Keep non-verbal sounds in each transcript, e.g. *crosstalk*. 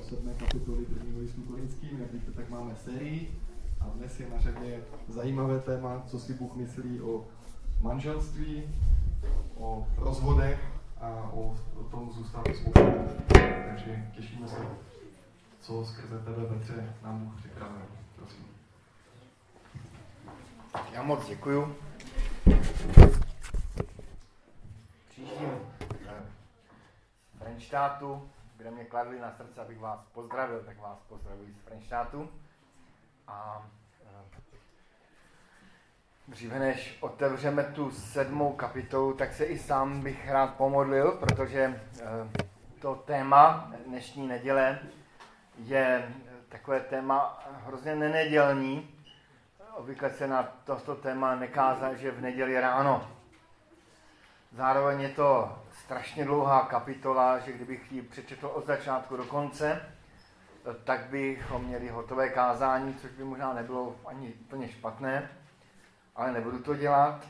sedmé kapitoly prvního listu korinským. Jak víte, tak máme sérii a dnes je na řadě zajímavé téma, co si Bůh myslí o manželství, o rozvodech a o, tom zůstat spolu. Takže těšíme se, co skrze tebe, Petře, nám Bůh připravil. Prosím. Já moc děkuju. Příštím z Frenštátu, kde mě kladli na srdce, abych vás pozdravil, tak vás pozdravuji z Frenštátu. A eh, dříve než otevřeme tu sedmou kapitolu, tak se i sám bych rád pomodlil, protože eh, to téma dnešní neděle je takové téma hrozně nenedělní, obvykle se na toto téma nekázá, že v neděli ráno. Zároveň je to strašně dlouhá kapitola, že kdybych ji přečetl od začátku do konce, tak bychom měli hotové kázání, což by možná nebylo ani úplně špatné, ale nebudu to dělat.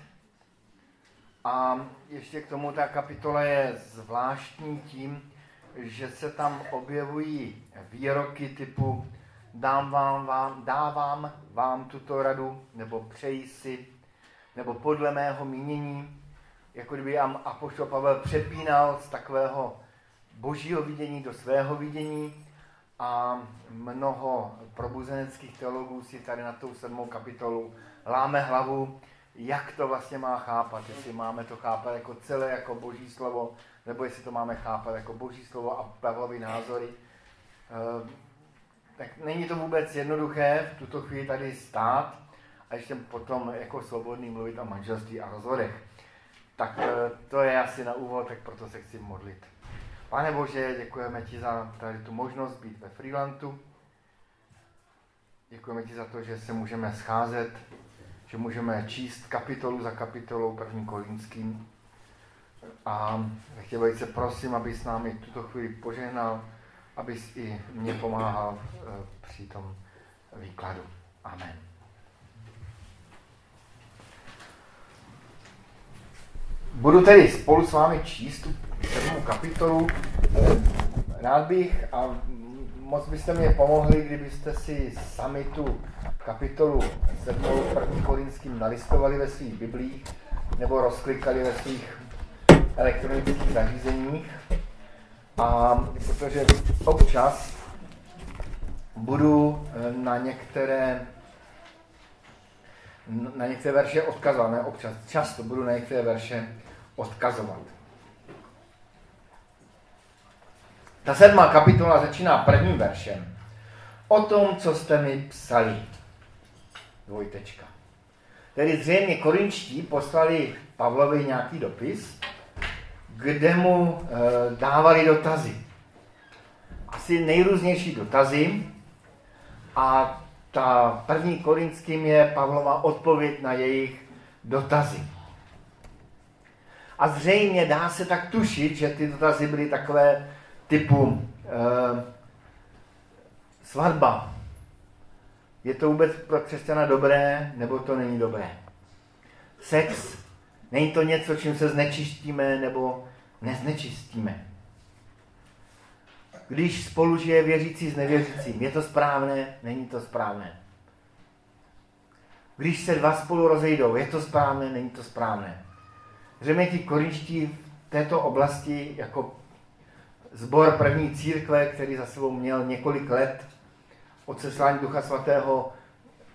A ještě k tomu ta kapitola je zvláštní tím, že se tam objevují výroky typu dám vám, vám, dávám vám tuto radu, nebo přeji si, nebo podle mého mínění, jako kdyby Apoštol Pavel přepínal z takového božího vidění do svého vidění a mnoho probuzeneckých teologů si tady na tou sedmou kapitolu láme hlavu, jak to vlastně má chápat, jestli máme to chápat jako celé, jako boží slovo, nebo jestli to máme chápat jako boží slovo a Pavlovy názory. Ehm, tak není to vůbec jednoduché v tuto chvíli tady stát a ještě potom jako svobodný mluvit o manželství a rozvodech. Tak eh, to je asi na úvod, tak proto se chci modlit. Pane Bože, děkujeme ti za tady tu možnost být ve Freelandu. Děkujeme ti za to, že se můžeme scházet, že můžeme číst kapitolu za kapitolou první Kolínským. A chtěl velice prosím, aby s námi tuto chvíli požehnal, abys i mě pomáhal eh, při tom výkladu. Amen. Budu tedy spolu s vámi číst tu sedmou kapitolu. Eh, rád bych a moc byste mě pomohli, kdybyste si sami tu kapitolu sedmou první korinským nalistovali ve svých biblích nebo rozklikali ve svých elektronických zařízeních. A protože občas budu eh, na některé na některé verše odkazovat, ne občas, často budu na některé verše odkazovat. Ta sedmá kapitola začíná prvním veršem. O tom, co jste mi psali. Dvojtečka. Tedy zřejmě korinčtí poslali Pavlovi nějaký dopis, kde mu e, dávali dotazy. Asi nejrůznější dotazy a ta první korinským je Pavlova odpověď na jejich dotazy. A zřejmě dá se tak tušit, že ty dotazy byly takové typu e, svatba. Je to vůbec pro křesťana dobré, nebo to není dobré? Sex. Není to něco, čím se znečistíme, nebo neznečistíme. Když spolu žije věřící s nevěřícím, je to správné, není to správné. Když se dva spolu rozejdou, je to správné, není to správné. Zřejmě ti korinští v této oblasti jako zbor první církve, který za sebou měl několik let od seslání Ducha Svatého,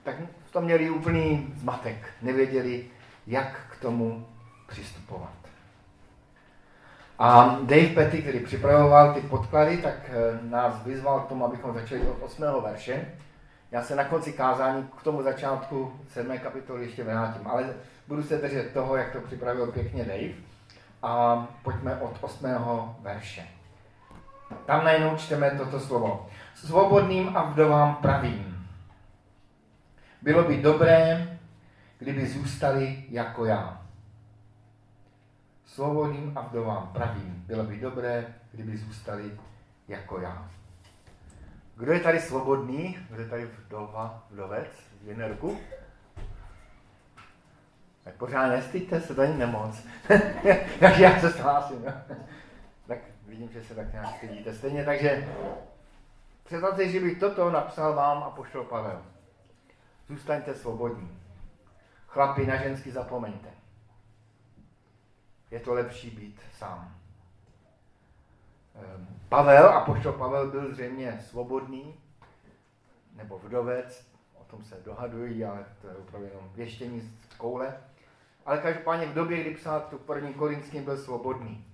tak v tom měli úplný zmatek. Nevěděli, jak k tomu přistupovat. A Dave Petty, který připravoval ty podklady, tak eh, nás vyzval k tomu, abychom začali od 8. verše. Já se na konci kázání k tomu začátku 7. kapitoly ještě vrátím, ale budu se držet toho, jak to připravil pěkně Dave. A pojďme od 8. verše. Tam najednou čteme toto slovo. Svobodným a vdovám pravým. Bylo by dobré, kdyby zůstali jako já svobodným a vdovám pravým. Bylo by dobré, kdyby zůstali jako já. Kdo je tady svobodný? Kdo je tady vdova, vdovec? Zvěne ruku. Tak pořád nestyďte se, to není nemoc. *laughs* tak já se hlásím. tak vidím, že se tak nějak stydíte. Stejně takže Představte, že by toto napsal vám a pošel Pavel. Zůstaňte svobodní. Chlapi, na žensky zapomeňte. Je to lepší být sám. Ehm, Pavel, a poštol Pavel byl zřejmě svobodný, nebo vdovec, o tom se dohadují, ale to je opravdu jenom věštění z koule. Ale každopádně v době, kdy psal tu první Korinským, byl svobodný.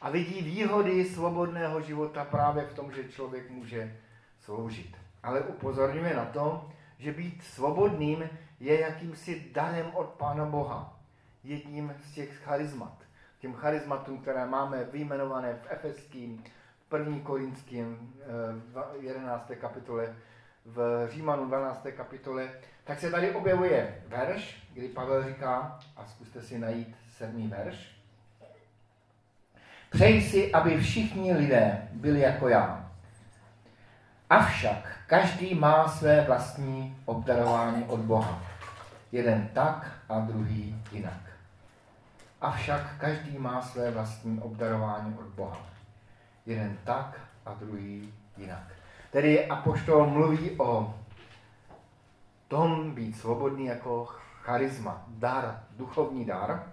A vidí výhody svobodného života právě v tom, že člověk může sloužit. Ale upozorňuje na to, že být svobodným je jakýmsi darem od Pána Boha. Jedním z těch charizmat. Těm charizmatům, které máme vyjmenované v Efeským, v 1. Korinským, v 11. kapitole, v Římanu 12. kapitole, tak se tady objevuje verš, kdy Pavel říká, a zkuste si najít sedmý verš, Přeji si, aby všichni lidé byli jako já. Avšak každý má své vlastní obdarování od Boha. Jeden tak a druhý jinak. Avšak každý má své vlastní obdarování od Boha. Jeden tak a druhý jinak. Tedy apoštol mluví o tom být svobodný jako charisma, dar, duchovní dar,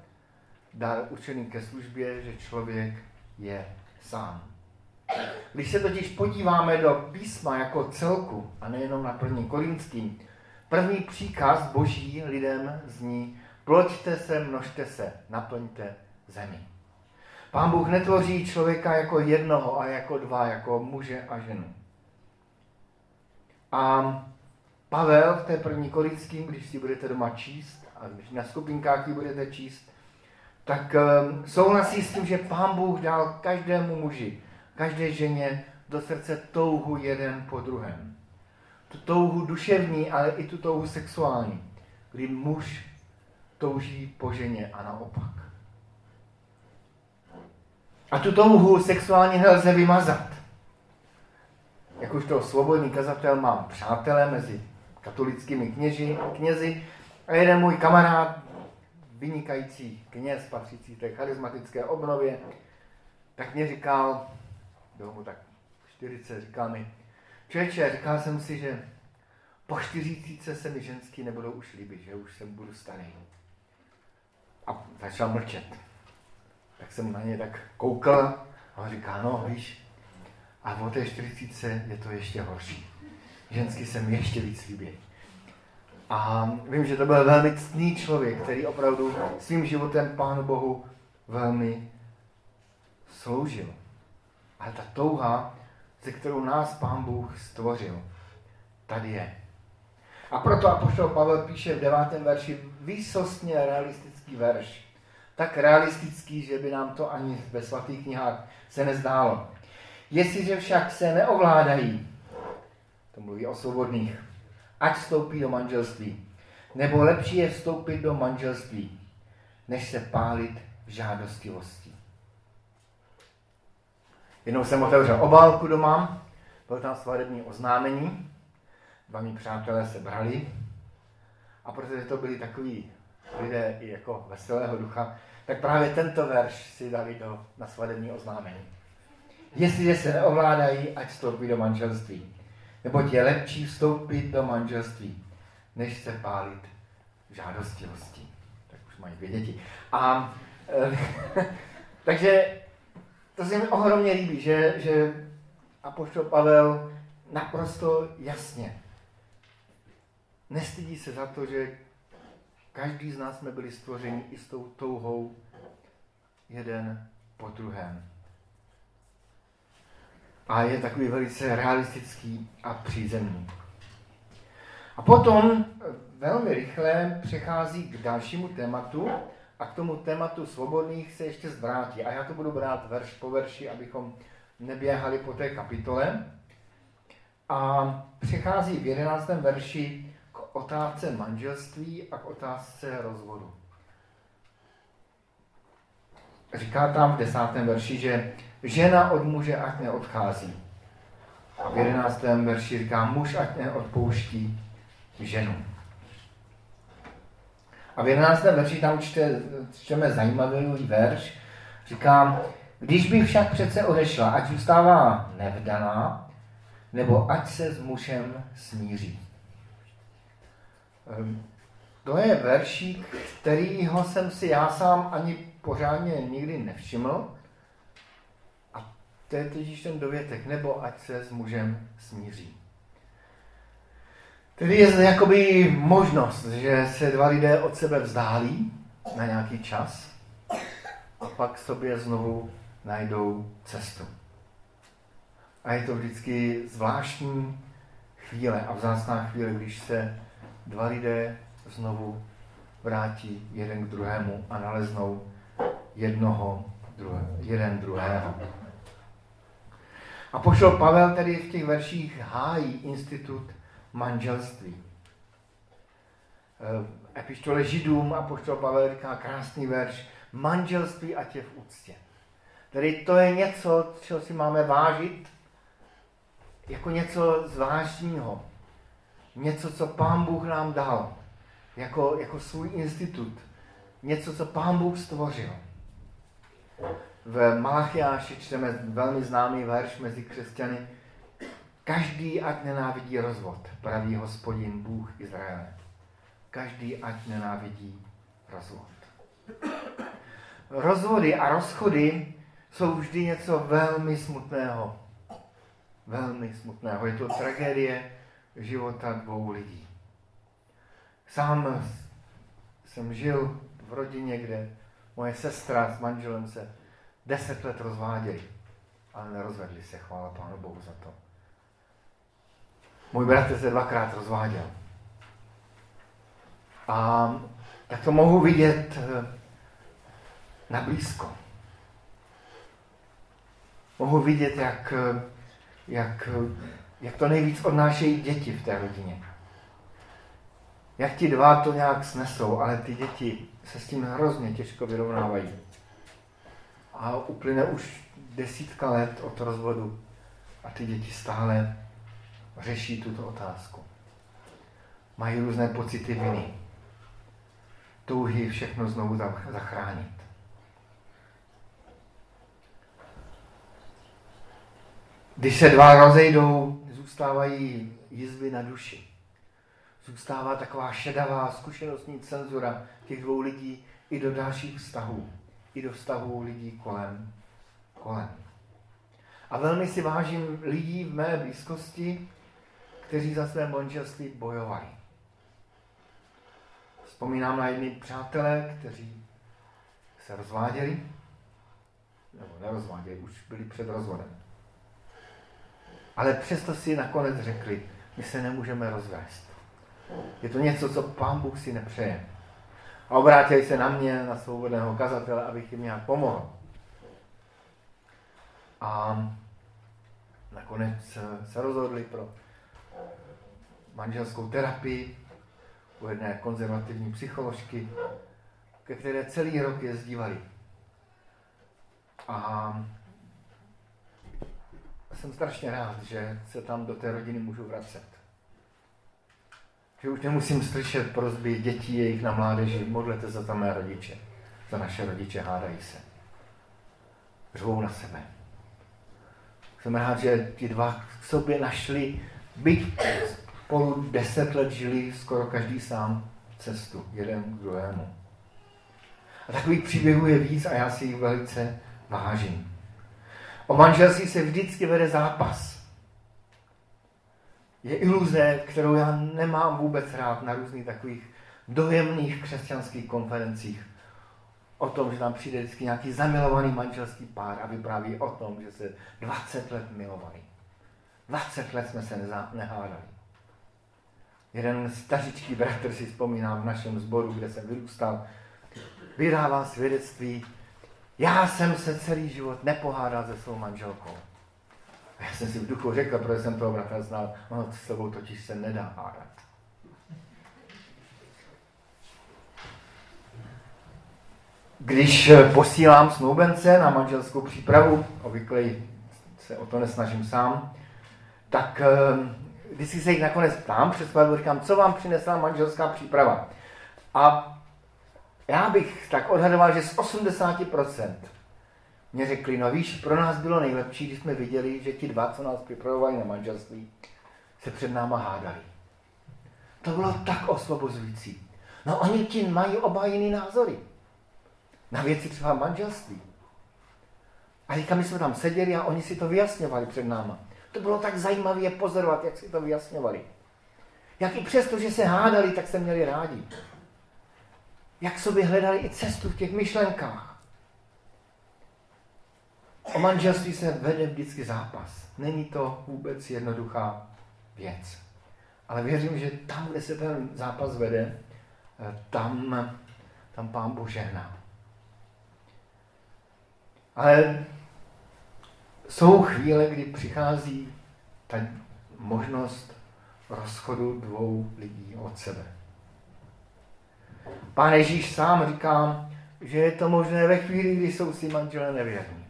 dar učený ke službě, že člověk je sám. Když se totiž podíváme do písma jako celku, a nejenom na první korinský, první příkaz boží lidem zní, ploďte se, množte se, naplňte zemi. Pán Bůh netvoří člověka jako jednoho a jako dva, jako muže a ženu. A Pavel v té první korinským, když si budete doma číst, a když na skupinkách ji budete číst, tak um, souhlasí s tím, že Pán Bůh dal každému muži, každé ženě do srdce touhu jeden po druhém. Tu touhu duševní, ale i tu touhu sexuální, kdy muž touží po ženě a naopak. A tu touhu sexuálně nelze vymazat. Jak už to svobodný kazatel mám přátelé mezi katolickými kněži, knězi a jeden můj kamarád, vynikající kněz, patřící té charismatické obnově, tak mě říkal, bylo mu tak 40, říkal mi, člověče, říkal jsem si, že po 40 se mi ženský nebudou už líbit, že už jsem budu starý. A začal mlčet. Tak jsem na ně tak koukal a on říká, no víš, a po té 40 je to ještě horší. Ženský se mi ještě víc líbí. A vím, že to byl velmi ctný člověk, který opravdu svým životem Pánu Bohu velmi sloužil. Ale ta touha, ze kterou nás Pán Bůh stvořil, tady je. A proto apoštol Pavel píše v devátém verši výsostně realistický verš. Tak realistický, že by nám to ani ve svatých knihách se nezdálo. Jestliže však se neovládají, to mluví o svobodných, ať vstoupí do manželství. Nebo lepší je vstoupit do manželství, než se pálit v žádostivosti. Jednou jsem otevřel obálku doma, byl tam svadební oznámení, dva mý přátelé se brali a protože to byli takový lidé i jako veselého ducha, tak právě tento verš si dali do, na svadební oznámení. Jestliže se neovládají, ať vstoupí do manželství. Neboť je lepší vstoupit do manželství, než se pálit v žádostivosti. Tak už mají dvě děti. A, e, *laughs* takže to se mi ohromně líbí, že, že Apoštol Pavel naprosto jasně nestydí se za to, že každý z nás jsme byli stvořeni i s tou touhou jeden po druhém. A je takový velice realistický a přízemní. A potom velmi rychle přechází k dalšímu tématu a k tomu tématu svobodných se ještě zvrátí. A já to budu brát verš po verši, abychom neběhali po té kapitole. A přechází v jedenáctém verši otázce manželství a k otázce rozvodu. Říká tam v desátém verši, že žena od muže ať neodchází. A v jedenáctém verši říká, muž ať neodpouští ženu. A v jedenáctém verši tam čte, čteme zajímavý verš. Říkám, když by však přece odešla, ať zůstává nevdaná, nebo ať se s mužem smíří. Ehm, to je veršík, kterýho jsem si já sám ani pořádně nikdy nevšiml. A to je totiž ten dovětek, nebo ať se s mužem smíří. Tedy je zde jakoby možnost, že se dva lidé od sebe vzdálí na nějaký čas a pak sobě znovu najdou cestu. A je to vždycky zvláštní chvíle a vzácná chvíle, když se dva lidé znovu vrátí jeden k druhému a naleznou jednoho, druhé, jeden druhého. A pošel Pavel tedy v těch verších hájí institut manželství. Eh, epištole Židům a poštol Pavel říká krásný verš, manželství a tě v úctě. Tedy to je něco, čeho si máme vážit, jako něco zvláštního. Něco, co Pán Bůh nám dal, jako, jako svůj institut. Něco, co Pán Bůh stvořil. V Malachiáši čteme velmi známý verš mezi křesťany. Každý, ať nenávidí rozvod, praví hospodin Bůh Izraele. Každý, ať nenávidí rozvod. Rozvody a rozchody jsou vždy něco velmi smutného. Velmi smutného. Je to tragédie života dvou lidí. Sám jsem žil v rodině, kde moje sestra s manželem se deset let rozváděli, ale nerozvedli se, chvála Pánu Bohu za to. Můj bratr se dvakrát rozváděl. A tak to mohu vidět eh, na blízko. Mohu vidět, jak, eh, jak, eh, jak to nejvíc odnášejí děti v té rodině. Jak ti dva to nějak snesou, ale ty děti se s tím hrozně těžko vyrovnávají. A uplyne už desítka let od rozvodu a ty děti stále řeší tuto otázku. Mají různé pocity viny. Touhy všechno znovu zachránit. Když se dva rozejdou, zůstávají jizvy na duši. Zůstává taková šedavá zkušenostní cenzura těch dvou lidí i do dalších vztahů. I do vztahů lidí kolem. kolem. A velmi si vážím lidí v mé blízkosti, kteří za své manželství bojovali. Vzpomínám na jedny přátelé, kteří se rozváděli, nebo nerozváděli, už byli před rozvodem. Ale přesto si nakonec řekli, my se nemůžeme rozvést. Je to něco, co pán Bůh si nepřeje. A obrátili se na mě, na svobodného kazatele, abych jim nějak pomohl. A nakonec se rozhodli pro manželskou terapii u jedné konzervativní psycholožky, ke které celý rok jezdívali. A jsem strašně rád, že se tam do té rodiny můžu vracet. Že už nemusím slyšet prozby dětí, jejich na mládeži, modlete za tam mé rodiče, za naše rodiče, hádají se. Řvou na sebe. Jsem rád, že ti dva k sobě našli, byť spolu deset let žili skoro každý sám cestu, jeden k druhému. A takových příběhů je víc a já si jich velice vážím. O manželství se vždycky vede zápas. Je iluze, kterou já nemám vůbec rád na různých takových dojemných křesťanských konferencích. O tom, že tam přijde vždycky nějaký zamilovaný manželský pár a vypráví o tom, že se 20 let milovali. 20 let jsme se nehádali. Jeden stařičký bratr si vzpomíná v našem sboru, kde jsem vyrůstal, vydával svědectví já jsem se celý život nepohádal se svou manželkou. Já jsem si v duchu řekl, protože jsem toho bratra znal, no s sebou totiž se nedá hádat. Když eh, posílám snoubence na manželskou přípravu, obvykle se o to nesnažím sám, tak eh, když se jich nakonec ptám před svatbou, říkám, co vám přinesla manželská příprava. A já bych tak odhadoval, že z 80% mě řekli, no víš, pro nás bylo nejlepší, když jsme viděli, že ti dva, co nás připravovali na manželství, se před náma hádali. To bylo tak osvobozující. No oni ti mají oba jiný názory. Na věci třeba manželství. A říkám, my jsme tam seděli a oni si to vyjasňovali před náma. To bylo tak zajímavé pozorovat, jak si to vyjasňovali. Jak i přesto, že se hádali, tak se měli rádi. Jak sobě hledali i cestu v těch myšlenkách. O manželství se vede vždycky zápas. Není to vůbec jednoduchá věc. Ale věřím, že tam, kde se ten zápas vede, eh, tam, tam pán Bůh žehná. Ale jsou chvíle, kdy přichází ta možnost rozchodu dvou lidí od sebe. Pán Ježíš sám říká, že je to možné ve chvíli, kdy jsou si manželé nevěrní.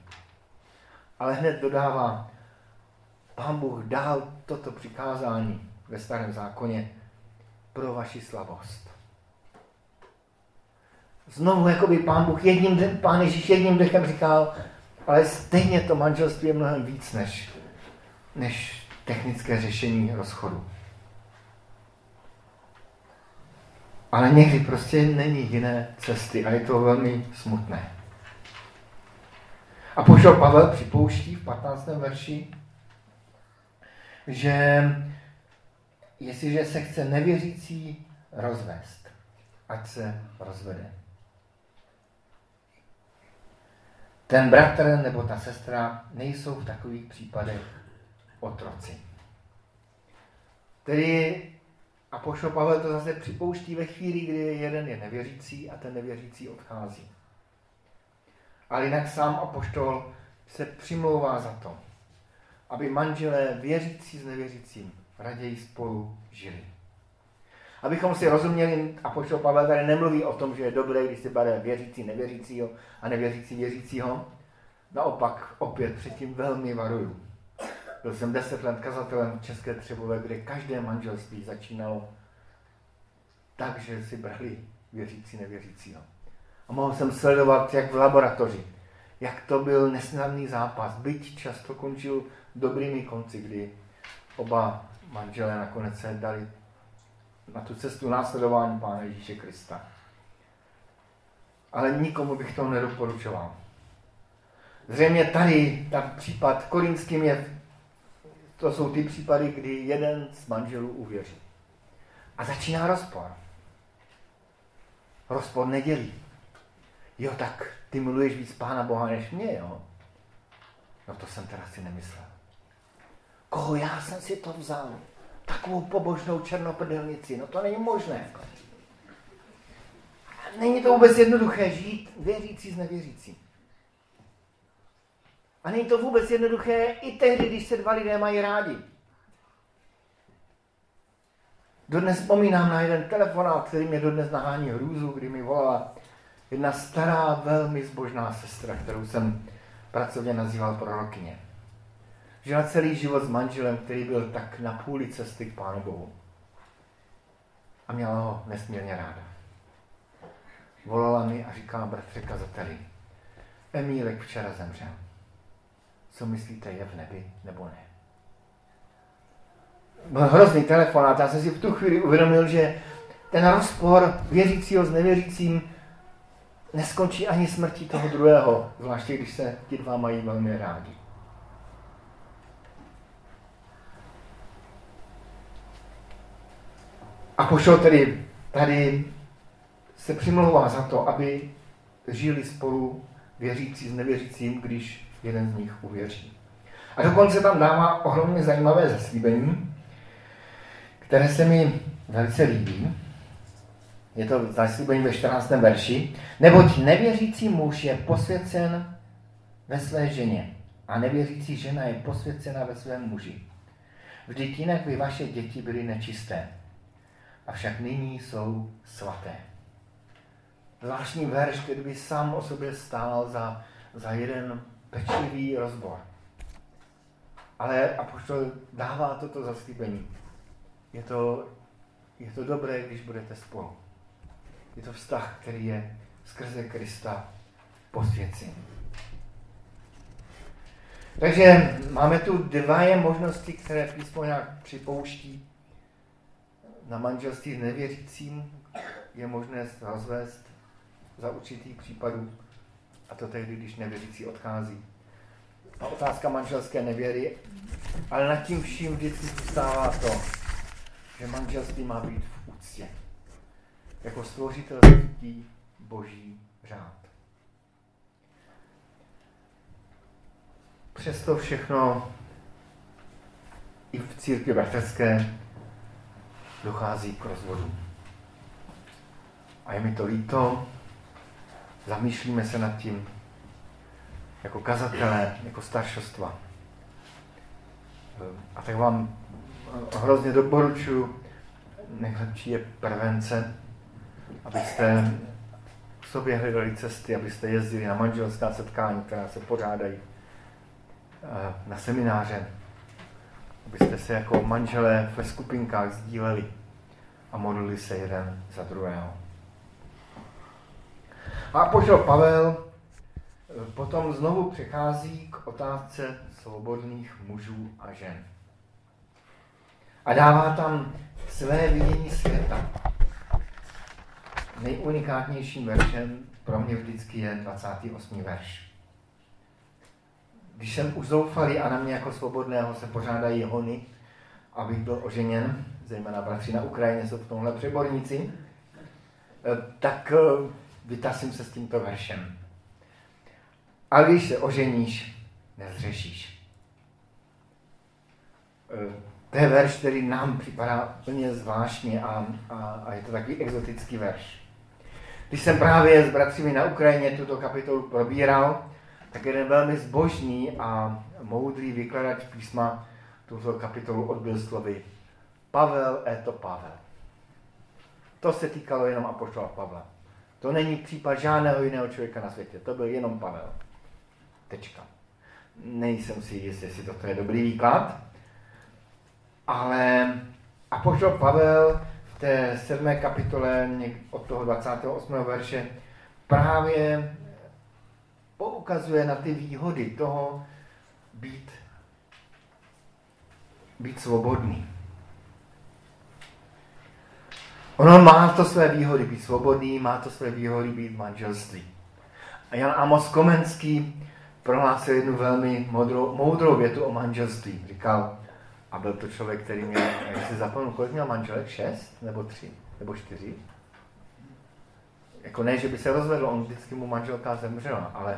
Ale hned dodává, pán Bůh dal toto přikázání ve starém zákoně pro vaši slavost. Znovu, jako by pán Bůh jedním, pán Ježíš jedním dechem říkal, ale stejně to manželství je mnohem víc než, než technické řešení rozchodu. Ale někdy prostě není jiné cesty a je to velmi smutné. A pošel Pavel připouští v 15. verši, že jestliže se chce nevěřící rozvést, ať se rozvede. Ten bratr nebo ta sestra nejsou v takových případech otroci. Tedy a pošlo Pavel to zase připouští ve chvíli, kdy jeden je nevěřící a ten nevěřící odchází. Ale jinak sám apoštol se přimlouvá za to, aby manželé věřící s nevěřícím raději spolu žili. Abychom si rozuměli, a poštol Pavel tady nemluví o tom, že je dobré, když se bere věřící nevěřícího a nevěřící věřícího. Naopak opět předtím velmi varuju. Byl jsem deset let kazatelem v České Třebové, kde každé manželství začínalo tak, že si brali věřící nevěřícího. A mohl jsem sledovat, jak v laboratoři, jak to byl nesnadný zápas, byť často končil dobrými konci, kdy oba manželé nakonec se dali na tu cestu následování Pána Ježíše Krista. Ale nikomu bych to nedoporučoval. Zřejmě tady ten případ korinským je, to jsou ty případy, kdy jeden z manželů uvěří. A začíná rozpor. Rozpor nedělí. Jo, tak ty miluješ víc Pána Boha než mě, jo? No to jsem teda si nemyslel. Koho já jsem si to vzal? Takovou pobožnou černoprdelnici. No to není možné. Není to vůbec jednoduché žít věřící s nevěřícím. A není to vůbec jednoduché i tehdy, když se dva lidé mají rádi. Dodnes vzpomínám na jeden telefonát, který mě dodnes nahání hrůzu, kdy mi volala jedna stará, velmi zbožná sestra, kterou jsem pracovně nazýval prorokyně. Žila celý život s manželem, který byl tak na půli cesty k Pánu Bohu. A měla ho nesmírně ráda. Volala mi a říkala bratře kazateli, Emílek včera zemřel. Co myslíte, je v nebi nebo ne? Byl hrozný telefonát. Já jsem si v tu chvíli uvědomil, že ten rozpor věřícího s nevěřícím neskončí ani smrtí toho druhého, zvláště když se ti dva mají velmi rádi. A pošel tedy tady se přimlouvá za to, aby žili spolu věřící s nevěřícím, když jeden z nich uvěří. A dokonce tam dává ohromně zajímavé zaslíbení, které se mi velice líbí. Je to zaslíbení ve 14. verši. Neboť nevěřící muž je posvěcen ve své ženě a nevěřící žena je posvěcena ve svém muži. Vždyť jinak by vaše děti byly nečisté, avšak nyní jsou svaté. Zvláštní verš, který by sám o sobě stál za, za jeden pečlivý rozbor. Ale apoštol dává toto zaslíbení. Je to, je to dobré, když budete spolu. Je to vztah, který je skrze Krista posvěcený. Takže máme tu dvě možnosti, které písmo nějak připouští. Na manželství s nevěřícím je možné rozvést za určitých případů. A to tehdy, když nevěřící odchází. A otázka manželské nevěry. Ale nad tím vším vždycky zůstává to, že manželství má být v úctě. Jako stvořitelský boží řád. Přesto všechno i v církvi bratrské dochází k rozvodu. A je mi to líto, zamýšlíme se nad tím jako kazatelé, jako staršostva. A tak vám hrozně doporučuji, nejlepší je prevence, abyste k sobě hledali cesty, abyste jezdili na manželská setkání, která se pořádají eh, na semináře, abyste se jako manželé ve skupinkách sdíleli a modlili se jeden za druhého. A pošel Pavel eh, potom znovu přechází k otázce svobodných mužů a žen. A dává tam své vidění světa. Nejunikátnějším veršem pro mě vždycky je 28. verš. Když jsem už zoufalý a na mě jako svobodného se pořádají hony, abych byl oženěn, zejména bratři na Ukrajině jsou v tomhle přeborníci, eh, tak eh, vytasím se s tímto veršem. A když se oženíš, nezřešíš. Eh, to je verš, který nám připadá úplně zvláštně a, a, a je to takový exotický verš. Když jsem právě s bratřími na Ukrajině tuto kapitolu probíral, tak jeden velmi zbožný a moudrý vykladač písma tuto kapitolu odbil slovy Pavel, je to Pavel. To se týkalo jenom apoštola Pavla. To není případ žádného jiného člověka na světě. To byl jenom Pavel. Tečka. Nejsem si jistý, jestli toto je dobrý výklad, ale apoštol Pavel v té sedmé kapitole od toho 28. verše právě poukazuje na ty výhody toho být, být svobodný. Ono má to své výhody být svobodný, má to své výhody být manželství. A Jan Amos Komenský prohlásil jednu velmi moudrou, moudrou větu o manželství. Říkal, a byl to člověk, který měl, jak si zapomněl, kolik měl manželek? Šest? Nebo tři? Nebo čtyři? Jako ne, že by se rozvedl, on vždycky mu manželka zemřela, ale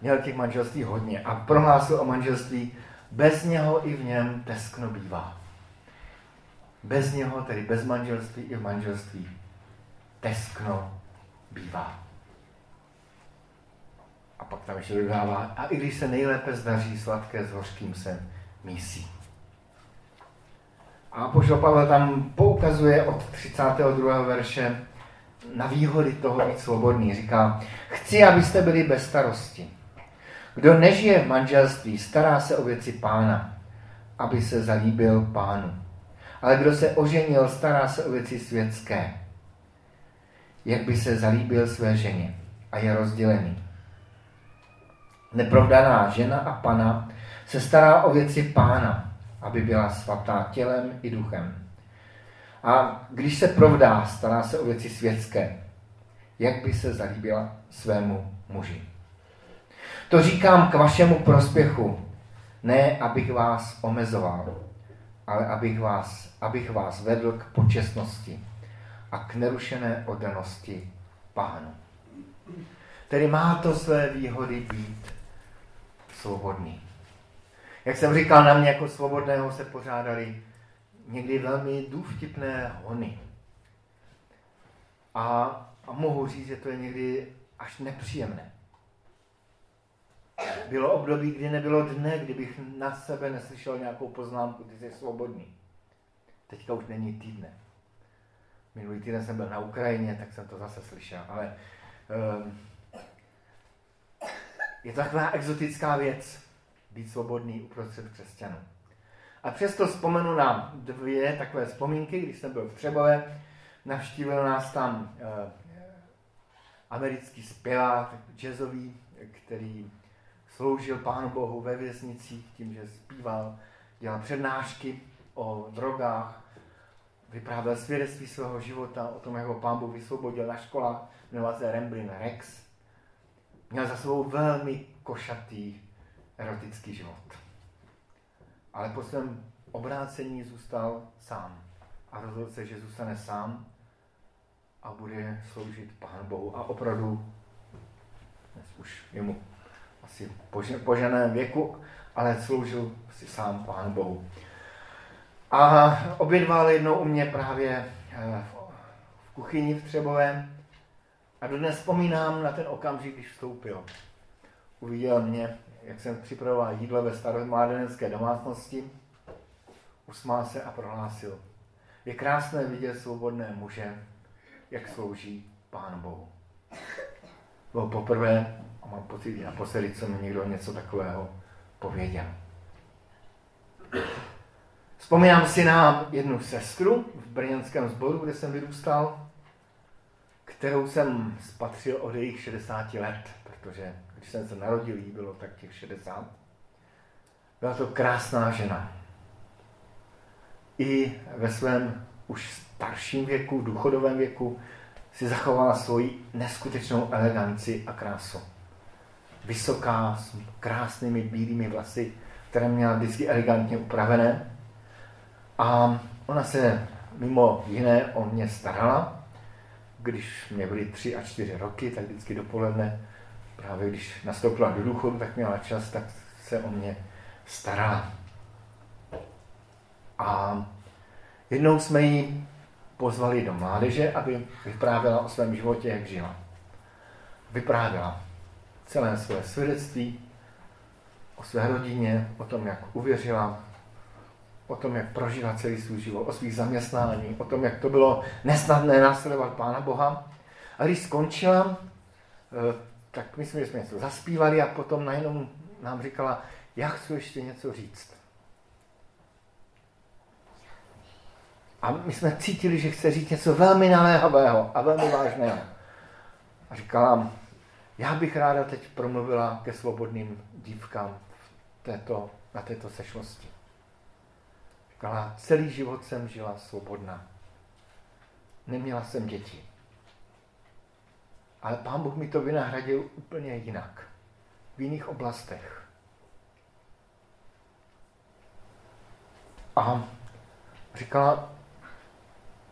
měl těch manželství hodně a prohlásil o manželství, bez něho i v něm teskno bývá. Bez něho, tedy bez manželství i v manželství, teskno bývá. A pak tam ještě dodává, a i když se nejlépe zdaří sladké s hořkým se mísí. A pošel Pavel tam poukazuje od 32. verše na výhody toho být svobodný. Říká, chci, abyste byli bez starosti. Kdo nežije v manželství, stará se o věci pána, aby se zalíbil pánu. Ale kdo se oženil, stará se o věci světské, jak by se zalíbil své ženě a je rozdělený. Neprovdaná žena a pana se stará o věci pána, aby byla svatá tělem i duchem. A když se provdá, stará se o věci světské, jak by se zalíbila svému muži. To říkám k vašemu prospěchu, ne abych vás omezoval, ale abych vás, abych vás vedl k počestnosti a k nerušené oddanosti pánu. Tedy má to své výhody být svobodný. Jak jsem říkal, na mě jako svobodného se pořádali někdy velmi důvtipné hony. A, a mohu říct, že to je někdy až nepříjemné. Bylo období, kdy nebylo dne, kdybych na sebe neslyšel nějakou poznámku, ty jsi svobodný. Teďka už není týdne. Minulý týden jsem byl na Ukrajině, tak jsem to zase slyšel, ale um, je to taková exotická věc, být svobodný uprostřed křesťanů. A přesto vzpomenu na dvě takové vzpomínky, když jsem byl v Třebové, navštívil nás tam uh, americký zpěvák, jazzový, který sloužil Pánu Bohu ve věznicích tím, že zpíval, dělal přednášky o drogách, vyprávěl svědectví svého života, o tom, jak ho Pán Bůh vysvobodil na školách, jmenoval se Remblin Rex. Měl za sebou velmi košatý erotický život. Ale po svém obrácení zůstal sám. A rozhodl se, že zůstane sám a bude sloužit Pánu Bohu. A opravdu dnes už je mu asi po ženém věku, ale sloužil si sám Pánu Bohu. A obědval jednou u mě právě eh, v kuchyni v Třebovém a dodnes vzpomínám na ten okamžik, když vstoupil. Uviděl mě, jak jsem připravoval jídlo ve staromládenecké domácnosti, usmál se a prohlásil. Je krásné vidět svobodné muže, jak slouží Pánu Bohu. Bylo poprvé, mám pocit i naposledy, co mi někdo něco takového pověděl. Vzpomínám si na jednu sestru v brněnském sboru, kde jsem vyrůstal, kterou jsem spatřil od jejich 60 let, protože když jsem se narodil, jí bylo tak těch 60. Byla to krásná žena. I ve svém už starším věku, důchodovém věku, si zachovala svoji neskutečnou eleganci a krásu. Vysoká, s krásnými bílými vlasy, které měla vždycky elegantně upravené. A ona se mimo jiné o mě starala. Když mě byly tři a čtyři roky, tak vždycky dopoledne, právě když nastoupila do důchodu, tak měla čas, tak se o mě starala. A jednou jsme ji pozvali do mládeže, aby vyprávěla o svém životě, jak žila. Vyprávěla celé své svědectví, o své rodině, o tom, jak uvěřila, o tom, jak prožila celý svůj život, o svých zaměstnání, o tom, jak to bylo nesnadné následovat Pána Boha. A když skončila, eh, tak my jsme, jsme něco zaspívali a potom najednou nám říkala, já chci ještě něco říct. A my jsme cítili, že chce říct něco velmi naléhavého a velmi vážného. A říkala, já bych ráda teď promluvila ke svobodným dívkám v této, na této sešlosti. Říkala, celý život jsem žila svobodná. Neměla jsem děti. Ale pán Bůh mi to vynahradil úplně jinak. V jiných oblastech. A říkala,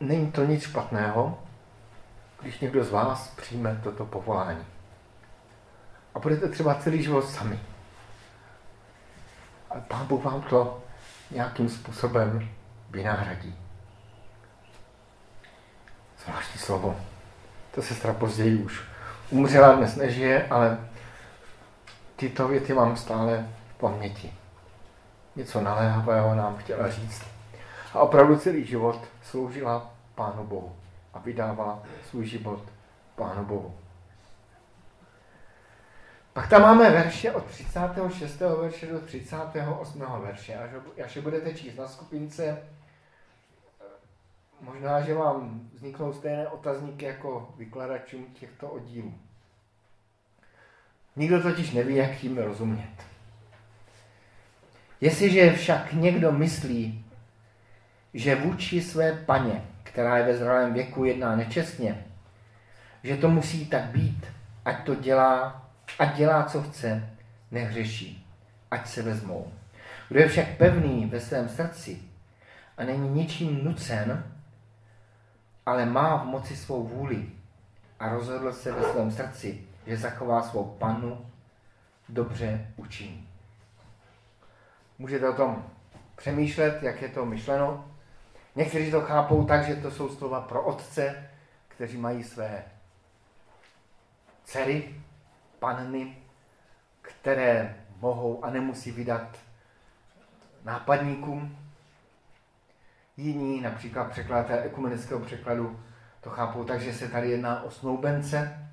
není to nic špatného, když někdo z vás přijme toto povolání. A budete třeba celý život sami. A Pán Bůh vám to nějakým způsobem vynahradí. Zvláštní slovo. To sestra později už umřela, dnes nežije, ale tyto věty mám stále v paměti. Něco naléhavého nám chtěla říct. A opravdu celý život sloužila Pánu Bohu a vydávala svůj život Pánu Bohu. Pak tam máme verše od 36. verše do 38. verše. Až, až je budete číst na skupince, možná, že vám vzniknou stejné otazníky jako vykladačům těchto oddílů. Nikdo totiž neví, jak tím rozumět. Jestliže však někdo myslí, že vůči své paně, která je ve zralém věku, jedná nečestně, že to musí tak být, ať to dělá, ať dělá, co chce, nehřeší, ať se vezmou. Kdo je však pevný ve svém srdci a není ničím nucen, ale má v moci svou vůli a rozhodl se ve svém srdci, že zachová svou panu, dobře učiní. Můžete o tom přemýšlet, jak je to myšleno. Někteří to chápou tak, že to jsou slova pro otce, kteří mají své dcery, panny, které mohou a nemusí vydat nápadníkům. Jiní, například překladatel ekumenického překladu, to chápou tak, že se tady jedná o snoubence.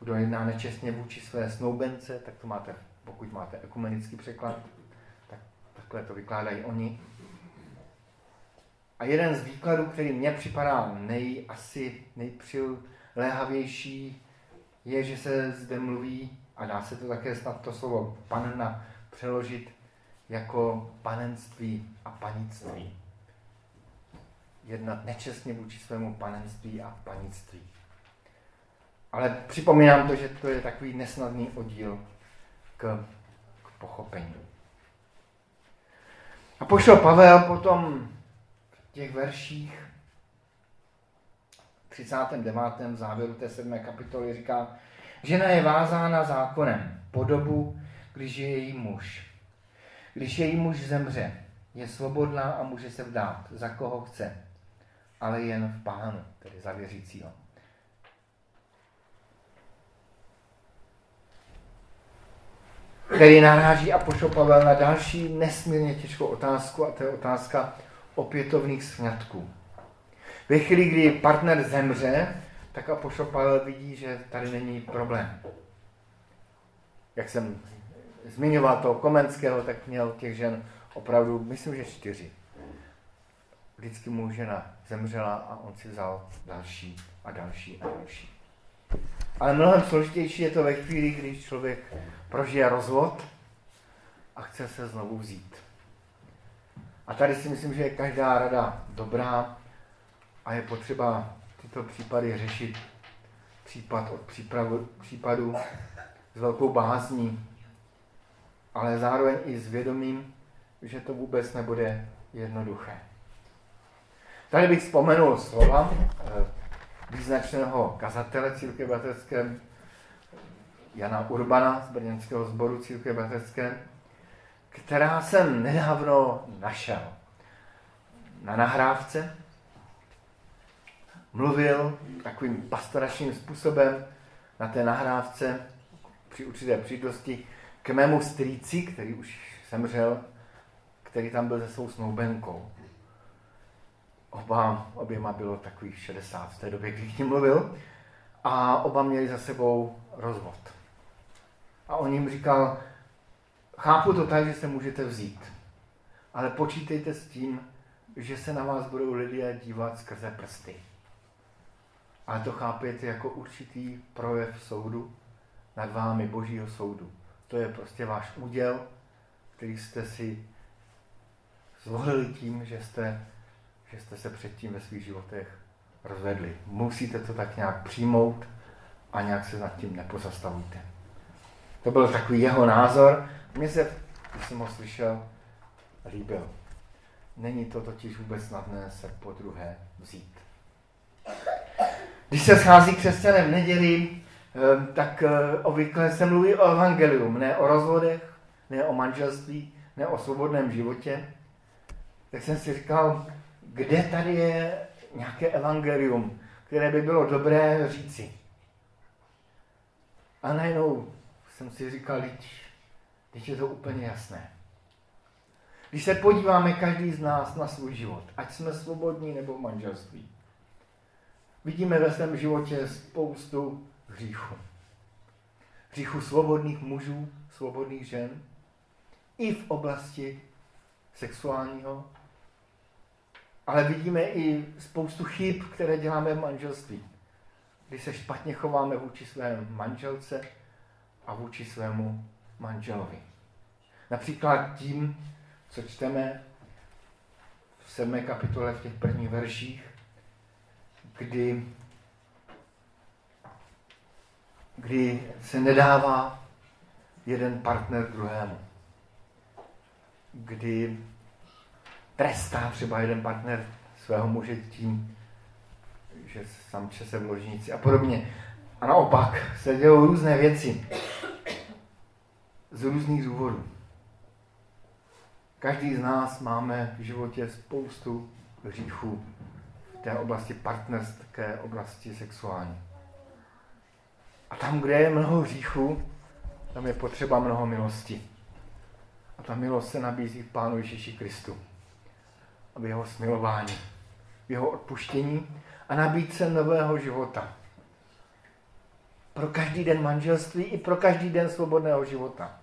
Kdo jedná nečestně vůči své snoubence, tak to máte, pokud máte ekumenický překlad, tak takhle to vykládají oni. A jeden z výkladů, který mně připadá nej, asi nejpřiléhavější, je, že se zde mluví a dá se to také snad to slovo panna přeložit jako panenství a panictví. Jednat nečestně vůči svému panenství a panictví. Ale připomínám to, že to je takový nesnadný oddíl k, k pochopení. A pošel Pavel potom v těch verších 39. v závěru té 7. kapitoly říká, žena je vázána zákonem po dobu, když je její muž. Když její muž zemře, je svobodná a může se vdát za koho chce, ale jen v pánu, tedy za věřícího. který naráží a pošel Pavel na další nesmírně těžkou otázku a to je otázka opětovných sňatků. Ve chvíli, kdy partner zemře, tak Apoštol Pavel vidí, že tady není problém. Jak jsem zmiňoval toho Komenského, tak měl těch žen opravdu, myslím, že čtyři. Vždycky mu žena zemřela a on si vzal další a další a další. Ale mnohem složitější je to ve chvíli, když člověk prožije rozvod a chce se znovu vzít. A tady si myslím, že je každá rada dobrá a je potřeba tyto případy řešit případ od přípravu, případu s velkou bázní, ale zároveň i s vědomím, že to vůbec nebude jednoduché. Tady bych vzpomenul slova eh, význačného kazatele církve bratrské Jana Urbana z brněnského sboru církve bratrské, která jsem nedávno našel na nahrávce. Mluvil takovým pastoračním způsobem na té nahrávce při určité příležitosti k mému strýci, který už zemřel, který tam byl se svou snoubenkou. Oba, oběma bylo takových 60 v té době, když tím mluvil. A oba měli za sebou rozvod. A on jim říkal, chápu to tak, že se můžete vzít, ale počítejte s tím, že se na vás budou lidé dívat skrze prsty. Ale to chápete jako určitý projev soudu nad vámi, božího soudu. To je prostě váš úděl, který jste si zvolili tím, že jste, že jste se předtím ve svých životech rozvedli. Musíte to tak nějak přijmout a nějak se nad tím nepozastavíte. To byl takový jeho názor. Mně se, když jsem ho slyšel, líbil. Není to totiž vůbec snadné se po druhé vzít. Když se schází křesťané v neděli, eh, tak eh, obvykle se mluví o evangelium, ne o rozvodech, ne o manželství, ne o svobodném životě. Tak jsem si říkal, kde tady je nějaké evangelium, které by bylo dobré říci. A najednou jsem si říkal, teď, je to úplně jasné. Když se podíváme každý z nás na svůj život, ať jsme svobodní nebo v manželství, vidíme ve svém životě spoustu hříchů. Hříchů svobodných mužů, svobodných žen, i v oblasti sexuálního, ale vidíme i spoustu chyb, které děláme v manželství. Kdy se špatně chováme vůči své manželce a vůči svému manželovi. Například tím, co čteme v 7. kapitole v těch prvních verších, kdy, kdy se nedává jeden partner druhému. Kdy trestá třeba jeden partner svého muže tím, že samče se v ložnici a podobně. A naopak se dělou různé věci z různých důvodů. Každý z nás máme v životě spoustu hříchů té oblasti partnerské oblasti sexuální. A tam, kde je mnoho hříchů, tam je potřeba mnoho milosti. A ta milost se nabízí v Pánu Ježíši Kristu. A v jeho smilování, v jeho odpuštění a nabídce nového života. Pro každý den manželství i pro každý den svobodného života.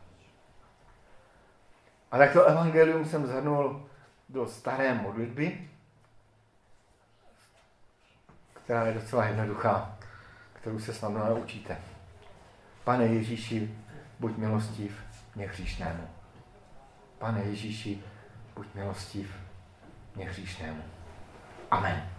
A tak to evangelium jsem zhrnul do staré modlitby, která je docela jednoduchá, kterou se snadno naučíte. Pane Ježíši, buď milostiv mě hříšnému. Pane Ježíši, buď milostiv mě hříšnému. Amen.